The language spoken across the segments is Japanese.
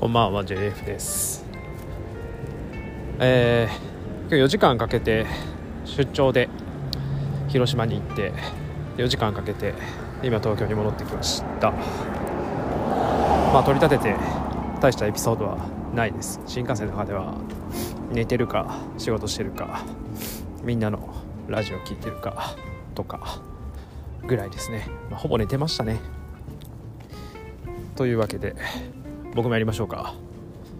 こんばんは JF です。えー、今日4時間かけて出張で広島に行って4時間かけて今東京に戻ってきました。まあ取り立てて大したエピソードはないです。新幹線の中では寝てるか仕事してるかみんなのラジオ聴いてるかとかぐらいですね、まあ、ほぼ寝てましたね。というわけで僕もやりましょうか。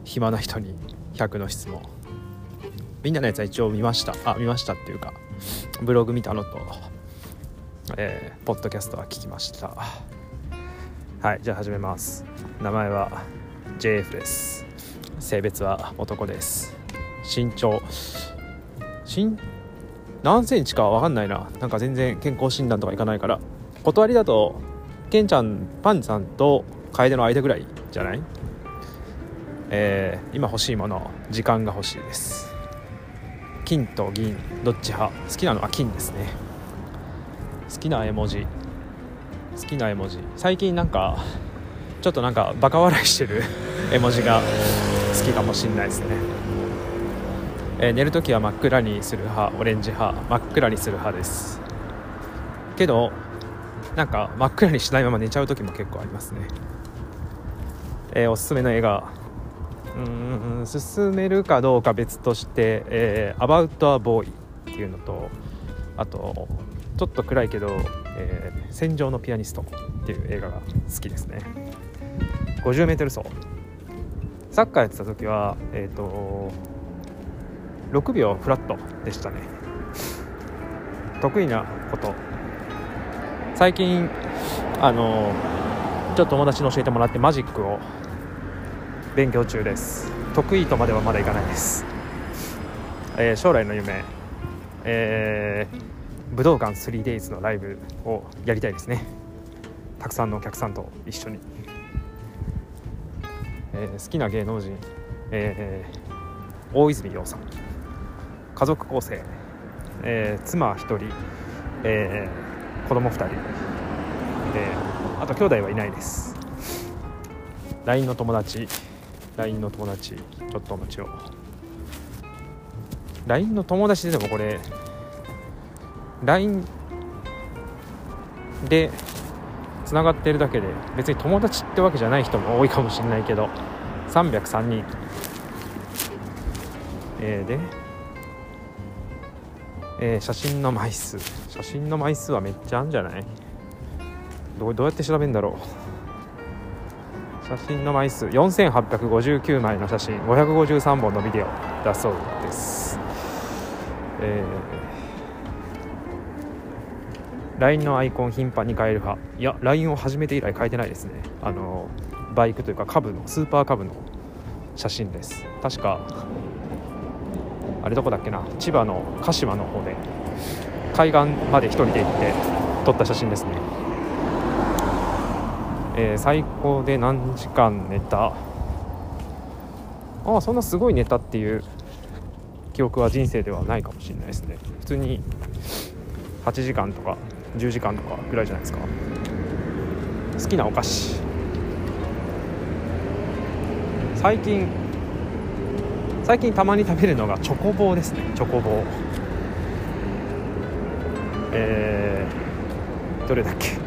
暇な人に100の質問。みんなのやつは一応見ました。あ見ましたっていうかブログ見たのとえー、ポッドキャストは聞きました。はいじゃあ始めます。名前は JF です。性別は男です。身長。身何センチか分かんないな。なんか全然健康診断とかいかないから。断りだとケンちゃんパンさんと楓の間ぐらいじゃない？えー、今欲しいもの時間が欲しいです。金と銀どっち派？好きなの？は金ですね。好きな絵文字。好きな絵文字。最近なんかちょっとなんかバカ笑いしてる 絵文字が好きかもしんないですね、えー、寝る時は真っ暗にする派オレンジ派。真っ暗にする派です。けどなんか真っ暗にしないまま寝ちゃう時も結構ありますね。えー、おすすめの映画うん進めるかどうか別として「えー、アバウト・ア・ボーイ」っていうのとあとちょっと暗いけど「えー、戦場のピアニスト」っていう映画が好きですね。50m 走。サッカーやってた時はえっ、ー、と6秒フラットでしたね。得意なこと。最近あのちょっと友達に教えてもらってマジックを勉強中です。得意とまではまだいかないです、えー、将来の夢、えー、武道館 3days のライブをやりたいですね。たくさんのお客さんと一緒に、えー、好きな芸能人、えー、大泉洋さん。家族構成、えー、妻1人、えー、子供2人、えー、あと兄弟はいないです。LINE の友達。LINE の友達ちょっとお待ちを。LINE の友達ででもこれ LINE でつながってるだけで別に友達ってわけじゃない人も多いかもしれないけど303人えー、で、えー、写真の枚数。写真の枚数はめっちゃあるんじゃない？どどうやって調べるんだろう？写真の枚数4859枚の写真553本のビデオだそうです、えー、LINE のアイコン頻繁に変える派。いや LINE を始めて以来変えてないですね。あのバイクというか株のスーパー株の写真です。確かあれどこだっけな？千葉の鹿島の方で海岸まで1人で行って撮った写真ですね。えー、最高で何時間寝た？ああそんなすごい寝たっていう記憶は人生ではないかもしれないですね。普通に8時間とか10時間とかぐらいじゃないですか。好きなお菓子。最近最近たまに食べるのがチョコボーですね。チョコボーえー、どれだっけ？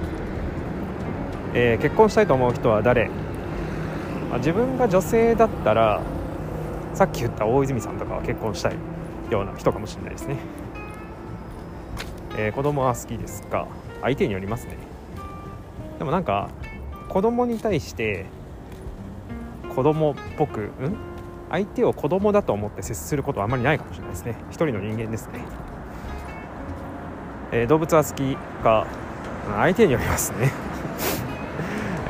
えー、結婚したいと思う人は誰、あ、自分が女性だったらさっき言った大泉さんとかは結婚したいような人かもしれないですね、えー、子供は好きですか？相手によりますね。でもなんか子供に対して子供っぽくうん？相手を子供だと思って接することはあまりないかもしれないですね。一人の人間ですね、えー、動物は好きか？相手によりますね。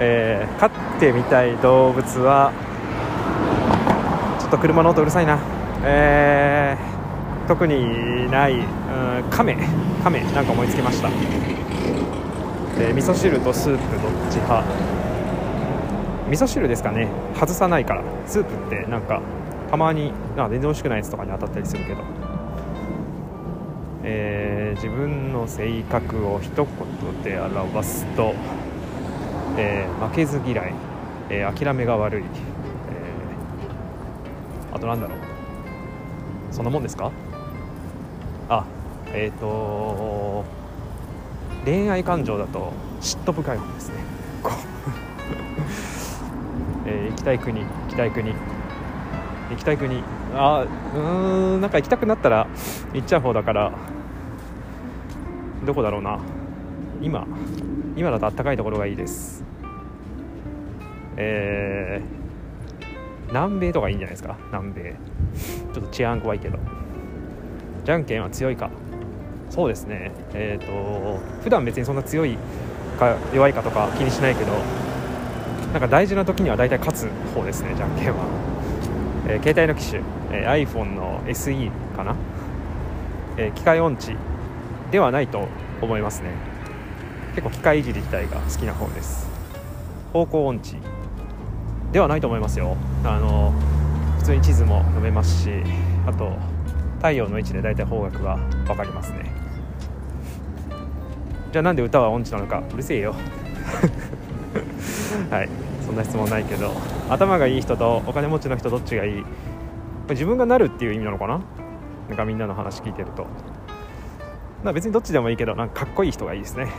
えー、飼ってみたい動物はちょっと車の音うるさいな、えー、特にない、うん、亀。亀なんか思いつきました。で味噌汁とスープどっち派？味噌汁ですかね。外さないから。スープってなんかたまにあ全然美味しくないやつとかに当たったりするけど、えー、自分の性格を一言で表すとえー、負けず嫌い、えー、諦めが悪い、えとなんだろう。そんなもんですか？あえっ、ー、と恋愛感情だと嫉妬深い方ですね。えー、行きたい国行きたい国。行きたい国。あうーんなんか行きたくなったら行っちゃう方だから。どこだろうな。今。今だとあったかいところがいいです。えー、南米とかいいんじゃないですか？南米。ちょっと治安怖いけど。じゃんけんは強いか。そうですね。えっ、ー、と普段別にそんな強いか弱いかとか気にしないけどなんか大事な時には大体勝つ方ですねじゃんけんは、えー、携帯の機種、えー、iPhone の SE かな、えー、機械音痴ではないと思いますね。結構機械いじり自体が好きな方です。方向音痴。ではないと思いますよ。あの普通に地図も読めますしあと太陽の位置で大体方角が分かりますね。じゃあなんで歌は音痴なのかうるせえよ。はい。そんな質問ないけど頭がいい人とお金持ちの人どっちがいい？自分がなるっていう意味なのかな？なんかみんなの話聞いてると。ま別にどっちでもいいけどなんかかっこいい人がいいですね。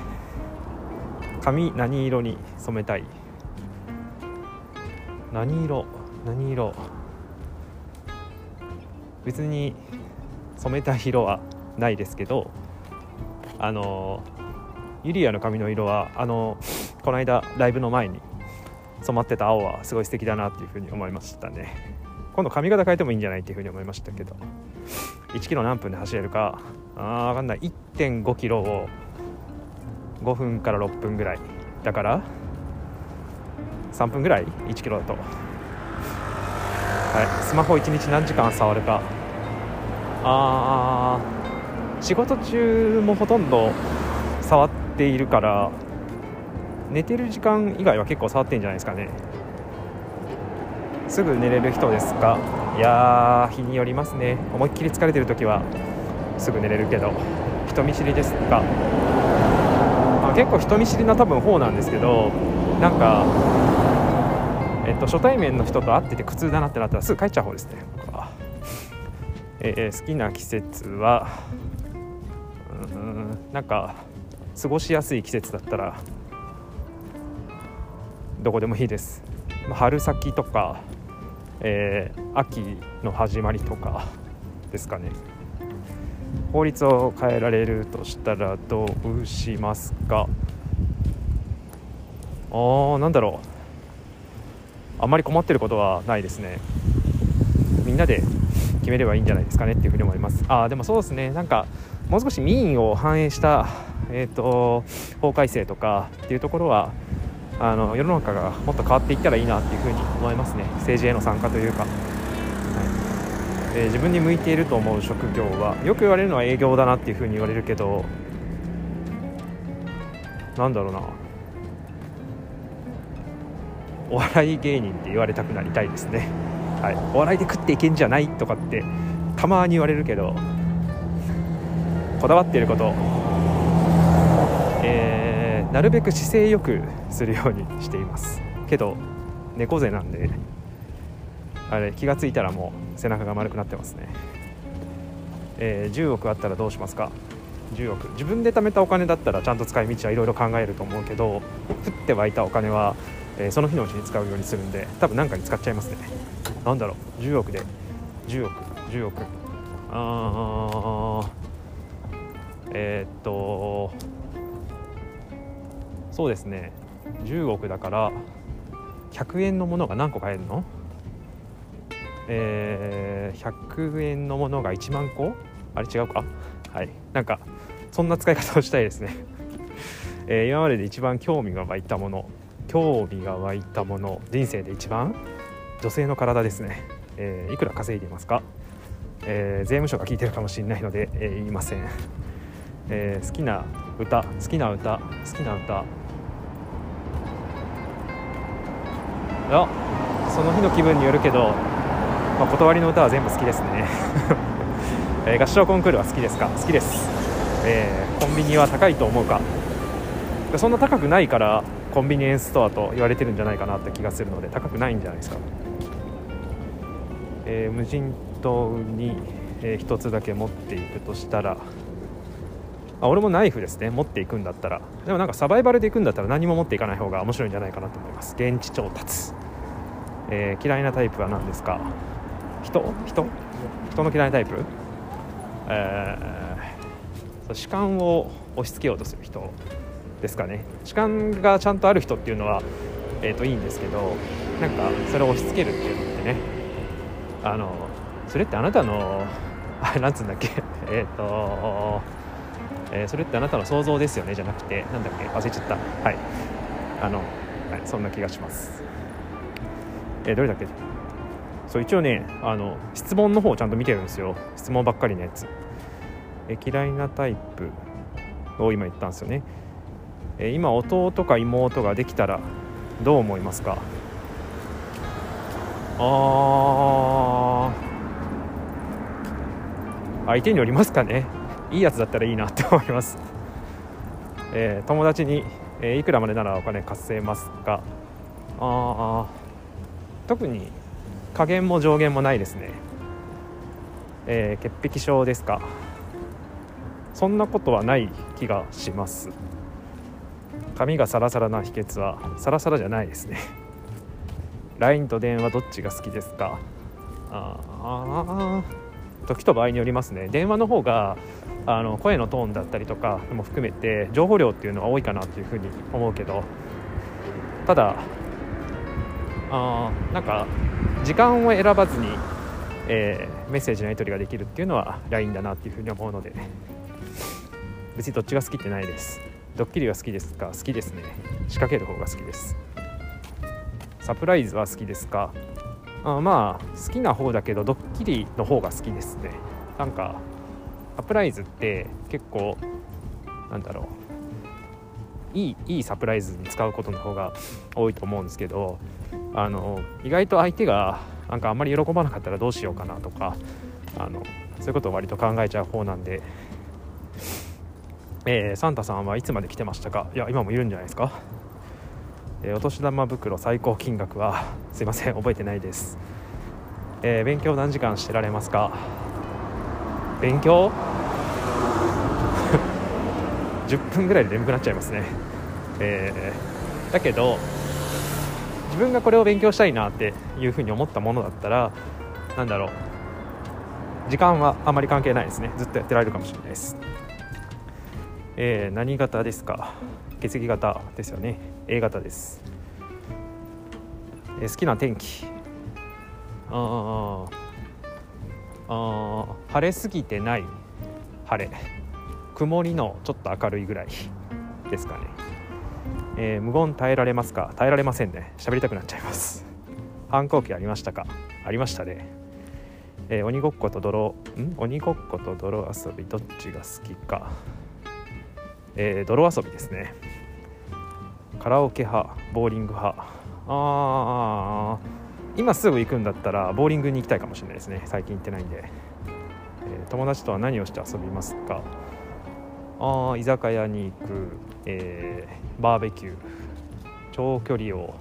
髪何色に染めたい？何色？何色？別に染めた色はないですけどあのユリアの髪の色はあのこの間ライブの前に染まってた青はすごい素敵だなっていうふうに思いましたね。今度髪型変えてもいいんじゃないっていうふうに思いましたけど。1キロ何分で走れるか。あ分かんない。1.5キロを5分から6分ぐらい。だから3分ぐらい？1キロだと。はい。スマホ1日何時間触るかあ仕事中もほとんど触っているから寝てる時間以外は結構触ってんじゃないですかね。すぐ寝れる人ですかいや日によりますね。思いっきり疲れてる時はすぐ寝れるけど人見知りですか、まあ、結構人見知りな多分方なんですけどなんかえっと初対面の人と会ってて苦痛だなってなったらすぐ帰っちゃう方ですね。僕は。えー、好きな季節はうんなんか過ごしやすい季節だったらどこでもいいです、ま春先とか、えー、秋の始まりとかですかね。法律を変えられるとしたらどうしますか？あーなんだろう。あまり困ってることはないですね。みんなで決めればいいんじゃないですかねっていうふうに思います。あでもそうですね。なんかもう少し民意を反映した、えーと、法改正とかっていうところはあの世の中がもっと変わっていったらいいなっていうふうに思いますね。政治への参加というか、はい。えー、自分に向いていると思う職業はよく言われるのは営業だなっていうふうに言われるけどなんだろうな。お笑い芸人って言われたくなりたいですね。はい、お笑いで食っていけんじゃないとかってたまに言われるけどこだわっていること、えー、なるべく姿勢よくするようにしています。けど猫背なんであれ気が付いたらもう背中が丸くなってますね、えー、10億あったらどうしますか？10億。自分で貯めたお金だったらちゃんと使い道はいろいろ考えると思うけど降って湧いたお金は、えー、その日のうちに使うようにするんで多分何かに使っちゃいますね。なんだろう。10億で。10億。10億。あー。えー、っと。そうですね。10億だから100円のものが何個買えるの？えー、100円のものが1万個？あれ違うか？はい。なんかそんな使い方をしたいですね、えー、今までで一番興味が湧いたもの。興味が湧いたもの人生で一番女性の体ですね、えー、いくら稼いでますか、えー、税務署が聞いてるかもしれないので、えー、言いません、え好きな歌好きな歌好きな歌。あその日の気分によるけど、まあ、断りの歌は全部好きですね、え合唱コンクールは好きですか？好きです、えコンビニは高いと思うか？そんな高くないからコンビニエンスストアと言われてるんじゃないかなって気がするので高くないんじゃないですか。えー、無人島に、えー、1つだけ持っていくとしたらあ俺もナイフですね。持っていくんだったら。でもなんかサバイバルで行くんだったら何も持っていかない方が面白いんじゃないかなと思います。現地調達、えー、嫌いなタイプは何ですか？人？人？人の嫌いなタイプ？えー、主観を押し付けようとする人。ですかね。主観がちゃんとある人っていうのは、えー、といいんですけどなんかそれを押し付けるっていうのってね。あのそれってあなたの あれなんつうんだっけ。えっ、とえー、それってあなたの想像ですよね。じゃなくてなんだっけ。忘れちゃった。はい。あの、はい、そんな気がします。えー、どれだっけ。そう一応ねあの質問の方をちゃんと見てるんですよ。質問ばっかりのやつ。え嫌いなタイプを今言ったんですよね。え今弟か妹ができたらどう思いますか？あ相手によりますかね。いいやつだったらいいなって思います、えー、友達に、えー、いくらまでならお金貸せますか？あ特に加減も上限もないですね、えー、潔癖症ですか？そんなことはない気がします。髪がサラサラな秘訣はサラサラじゃないですね。LINE と電話どっちが好きですか？ああ時と場合によりますね。電話の方があの声のトーンだったりとかも含めて情報量っていうのは多いかなというふうに思うけど。ただあなんか時間を選ばずに、えー、メッセージのやり取りができるっていうのは LINE だなっていうふうに思うので。別にどっちが好きってないです。ドッキリが好きですか？好きですね。仕掛ける方が好きです。サプライズは好きですか？あまあ好きな方だけどドッキリの方が好きですね。なんかサプライズって結構なんだろう。いいいいサプライズに使うことの方が多いと思うんですけどあの意外と相手がなんかあんまり喜ばなかったらどうしようかなとかあのそういうことを割と考えちゃう方なんで、えー、サンタさんはいつまで来てましたか？いや今もいるんじゃないですか、えー、お年玉袋最高金額はすいません覚えてないです、えー、勉強何時間してられますか？勉強？10分ぐらいで眠くなっちゃいますね、えー、だけど自分がこれを勉強したいなっていうふうに思ったものだったらなんだろう。時間はあまり関係ないですね。ずっとやってられるかもしれないです、えー、何型ですか？血液型ですよね。A 型です、えー、好きな天気。ああ晴れすぎてない。晴れ。曇りのちょっと明るいぐらいですかね、えー、無言耐えられますか？耐えられませんね。喋りたくなっちゃいます。反抗期ありましたか？ありましたね、えー、鬼ごっこと泥ん？鬼ごっこと泥遊びどっちが好きか。えー、泥遊びですね。カラオケ派ボーリング派。ああ今すぐ行くんだったらボーリングに行きたいかもしれないですね。最近行ってないんで、えー、友達とは何をして遊びますか？あ居酒屋に行く、えー、バーベキュー。長距離を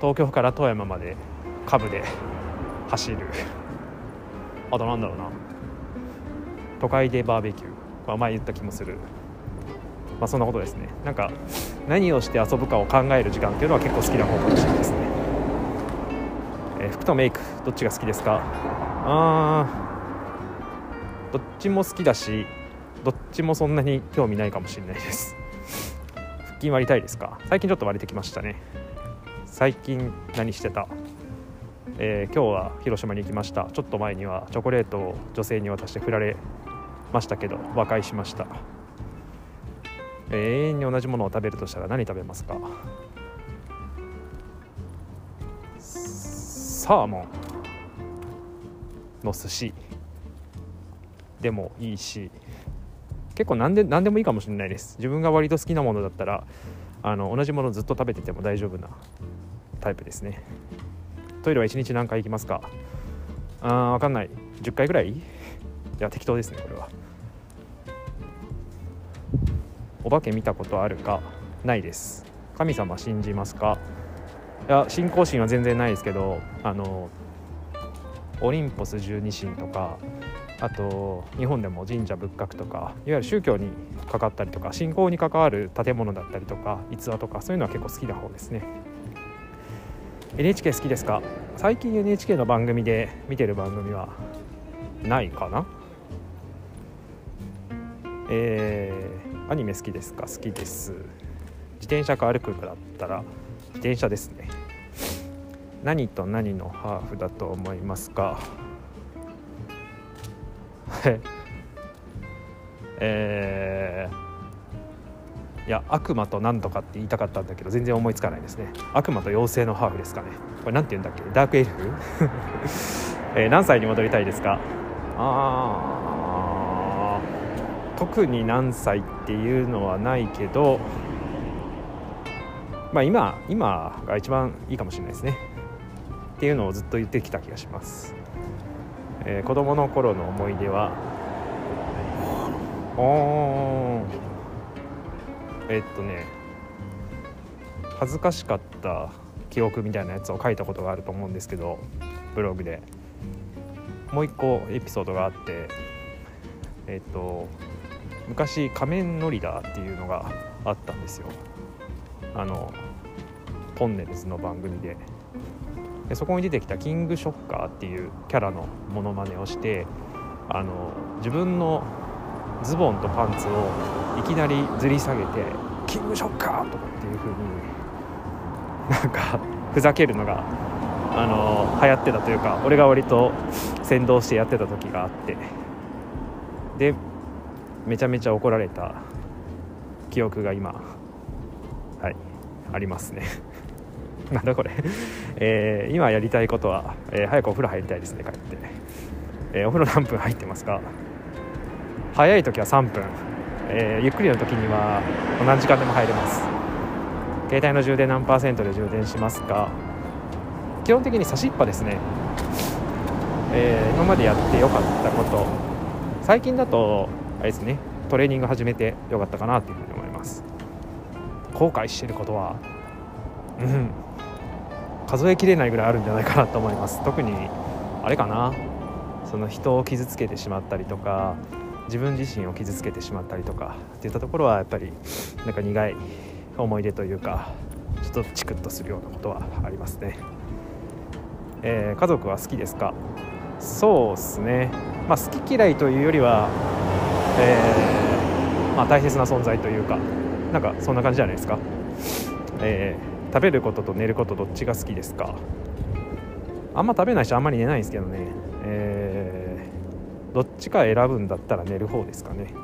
東京から富山までカブで走る。あとなんだろうな。都会でバーベキュー、まあ、前言った気もする。まあそんなことですね。なんか何をして遊ぶかを考える時間っていうのは結構好きな方かもしれないですね。えー、服とメイクどっちが好きですか？あー。どっちも好きだしどっちもそんなに興味ないかもしれないです。腹筋割りたいですか？最近ちょっと割れてきましたね。最近何してた？えー、今日は広島に行きました。ちょっと前にはチョコレートを女性に渡して振られましたけど和解しました、永遠に同じものを食べるとしたら何食べますか？サーモンの寿司。でもいいし。結構何で何でもいいかもしれないです。自分が割と好きなものだったらあの同じものずっと食べてても大丈夫なタイプですね。トイレは1日何回行きますか？あー分かんない。10回ぐらい？いや適当ですねこれは。お化け見たことあるか？ないです。神様信じますか？いや信仰心は全然ないですけどあのオリンポス十二神とかあと日本でも神社仏閣とかいわゆる宗教にかかったりとか信仰に関わる建物だったりとか逸話とかそういうのは結構好きな方ですね。NHK 好きですか？最近 NHK の番組で見てる番組はないかな？えー、アニメ好きですか？好きです。自転車か歩くかだったら自転車ですね。何と何のハーフだと思いますか？えー、いや悪魔と何とかって言いたかったんだけど全然思いつかないですね。悪魔と妖精のハーフですかね。これ何て言うんだっけ？ダークエルフ、えー、何歳に戻りたいですか？あ特に何歳っていうのはないけどまあ今今が一番いいかもしれないですね。っていうのをずっと言ってきた気がします。えー、子供の頃の思い出はおえっとね恥ずかしかった記憶みたいなやつを書いたことがあると思うんですけどブログで。もう一個エピソードがあってえっと昔仮面ノリダーっていうのがあったんですよあのトンネルズの番組ででそこに出てきたキングショッカーっていうキャラのモノマネをしてあの自分のズボンとパンツをいきなりずり下げて「キングショッカー!」とかっていう風になんかふざけるのがあの流行ってたというか俺が割と先導してやってた時があってでめちゃめちゃ怒られた記憶が今はいありますね。なんだこれ。えー、今やりたいことは、えー、早くお風呂入りたいですね帰って、えー、お風呂何分入ってますか？早い時は3分、えゆっくりの時には何時間でも入れます。携帯の充電何パーセントで充電しますか？基本的に差しっぱですね、え今までやってよかったこと。最近だとれですね。トレーニング始めてよかったかなというふうに思います。後悔してることはうん。数えきれないぐらいあるんじゃないかなと思います。特にあれかな。その人を傷つけてしまったりとか自分自身を傷つけてしまったりとかっていったところはやっぱりなんか苦い思い出というかちょっとチクッとするようなことはありますね、えー、家族は好きですか？そうですね。まあ好き嫌いというよりは、えー、まあ、大切な存在というかなんかそんな感じじゃないですか、えー食べることと寝ることどっちが好きですか。あんま食べないしあんまり寝ないんですけどね、えー、どっちか選ぶんだったら寝る方ですかね。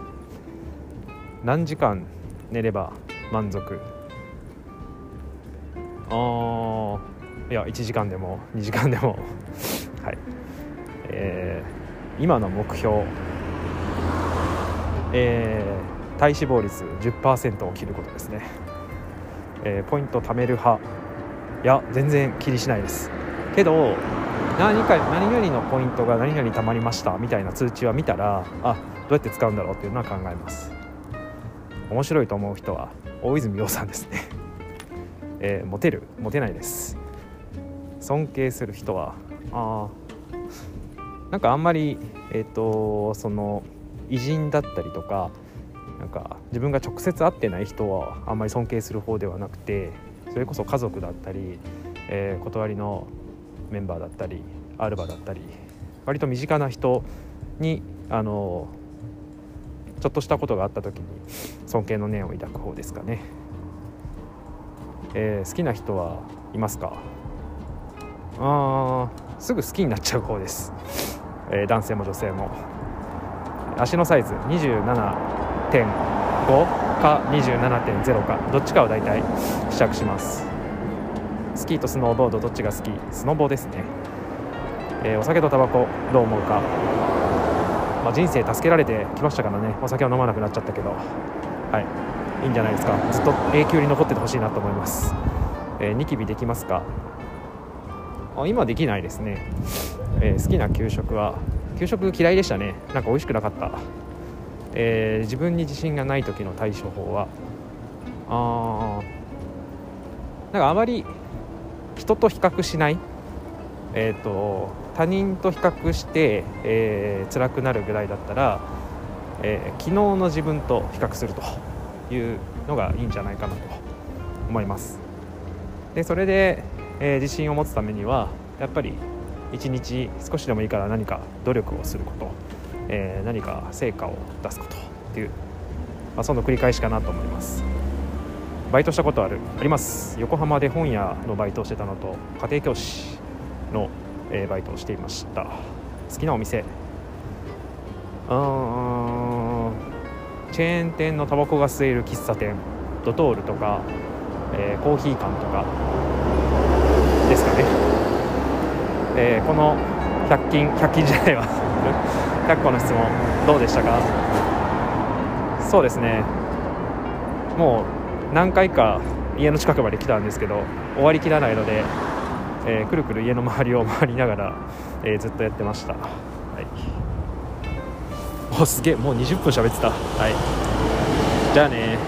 何時間寝れば満足。あいや1時間でも2時間でも。はい。えー、今の目標えー、体脂肪率10%を切ることですね。えー、ポイント貯める派。いや全然気にしないです。けど何か何々のポイントが何々貯まりましたみたいな通知は見たらあどうやって使うんだろうっていうのは考えます。面白いと思う人は大泉洋さんですね。えー、モテる？モテないです。尊敬する人はあなんかあんまりえっ、ー、とその偉人だったりとかなんか自分が直接会ってない人はあんまり尊敬する方ではなくてそれこそ家族だったり、えー、断りのメンバーだったりアルバだったり割と身近な人にあのちょっとしたことがあった時に尊敬の念を抱く方ですかね、えー、好きな人はいますか？あすぐ好きになっちゃう方です、えー、男性も女性も。足のサイズ27.5か27.0かどっちかを大体試着します。スキーとスノーボードどっちが好き？スノボですね、えー、お酒とタバコどう思うか、まあ、人生助けられてきましたからね。お酒を飲まなくなっちゃったけど。はい。いいんじゃないですか。ずっと永久に残っててほしいなと思います、えー、ニキビできますか？あ今できないですね、えー、好きな給食は給食嫌いでしたね。なんか美味しくなかった。えー、自分に自信がない時の対処法は？あなんかあまり人と比較しない？えーと、他人と比較して、えー、辛くなるぐらいだったら、えー、昨日の自分と比較するというのがいいんじゃないかなと思います。でそれで、えー、自信を持つためにはやっぱり一日少しでもいいから何か努力をすること、えー、何か成果を出すことっていう、まあ、その繰り返しかなと思います。バイトしたことあるあります。横浜で本屋のバイトをしてたのと家庭教師の、えー、バイトをしていました。好きなお店。うんチェーン店のタバコが吸える喫茶店ドトールとか、えー、コーヒー館とかですかね、えー、この100均100均じゃないわ。100個の質問どうでしたか？そうですね。もう何回か家の近くまで来たんですけど終わりきらないのでえー、くるくる家の周りを回りながら、えー、ずっとやってました、はい、おすげえもう20分喋ってた。はい。じゃあね。